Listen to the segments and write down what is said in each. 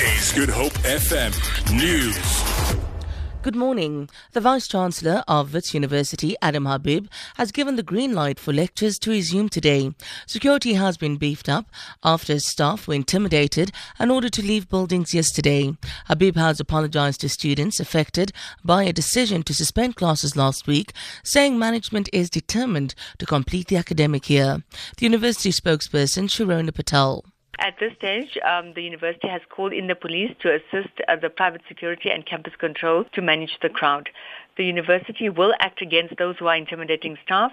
Is Good Hope FM News. Good morning. The Vice Chancellor of Wits University, Adam Habib, has given the green light for lectures to resume today. Security has been beefed up after staff were intimidated and ordered to leave buildings yesterday. Habib has apologized to students affected by a decision to suspend classes last week, saying management is determined to complete the academic year. The university spokesperson, Shirona Patel. At this stage, um, the university has called in the police to assist uh, the private security and campus control to manage the crowd. The university will act against those who are intimidating staff.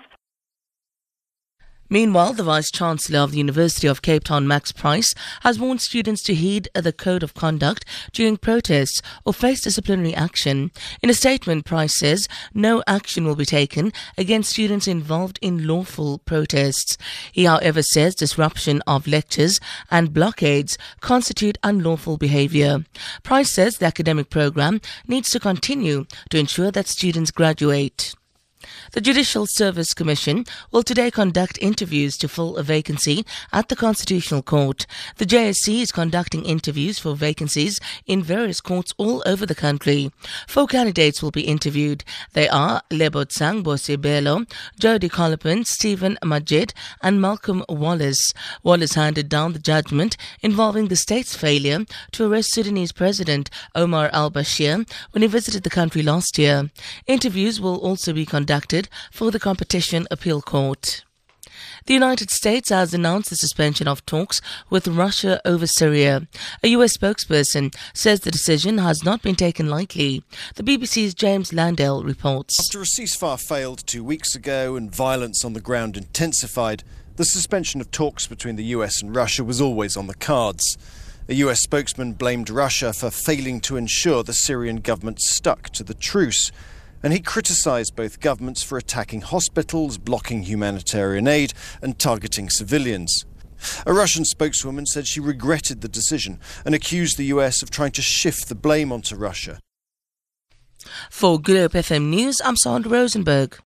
Meanwhile, the Vice Chancellor of the University of Cape Town, Max Price, has warned students to heed the code of conduct during protests or face disciplinary action. In a statement, Price says no action will be taken against students involved in lawful protests. He, however, says disruption of lectures and blockades constitute unlawful behavior. Price says the academic program needs to continue to ensure that students graduate. The Judicial Service Commission will today conduct interviews to fill a vacancy at the Constitutional Court. The JSC is conducting interviews for vacancies in various courts all over the country. Four candidates will be interviewed. They are Lebotsang Bosielo, Jody Kollapen, Stephen Majiedt, and Malcolm Wallis. Wallis handed down the judgment involving the state's failure to arrest Sudanese President Omar al-Bashir when he visited the country last year. Interviews will also be conducted conducted for the Competition Appeal Court. The United States has announced the suspension of talks with Russia over Syria. A U.S. spokesperson says the decision has not been taken lightly. The BBC's James Landale reports. After a ceasefire failed two weeks ago and violence on the ground intensified, the suspension of talks between the US and Russia was always on the cards. A US spokesman blamed Russia for failing to ensure the Syrian government stuck to the truce and he criticised both governments for attacking hospitals, blocking humanitarian aid, and targeting civilians. A Russian spokeswoman said she regretted the decision and accused the US of trying to shift the blame onto Russia. For Hope FM News, I'm Sandra Rosenberg.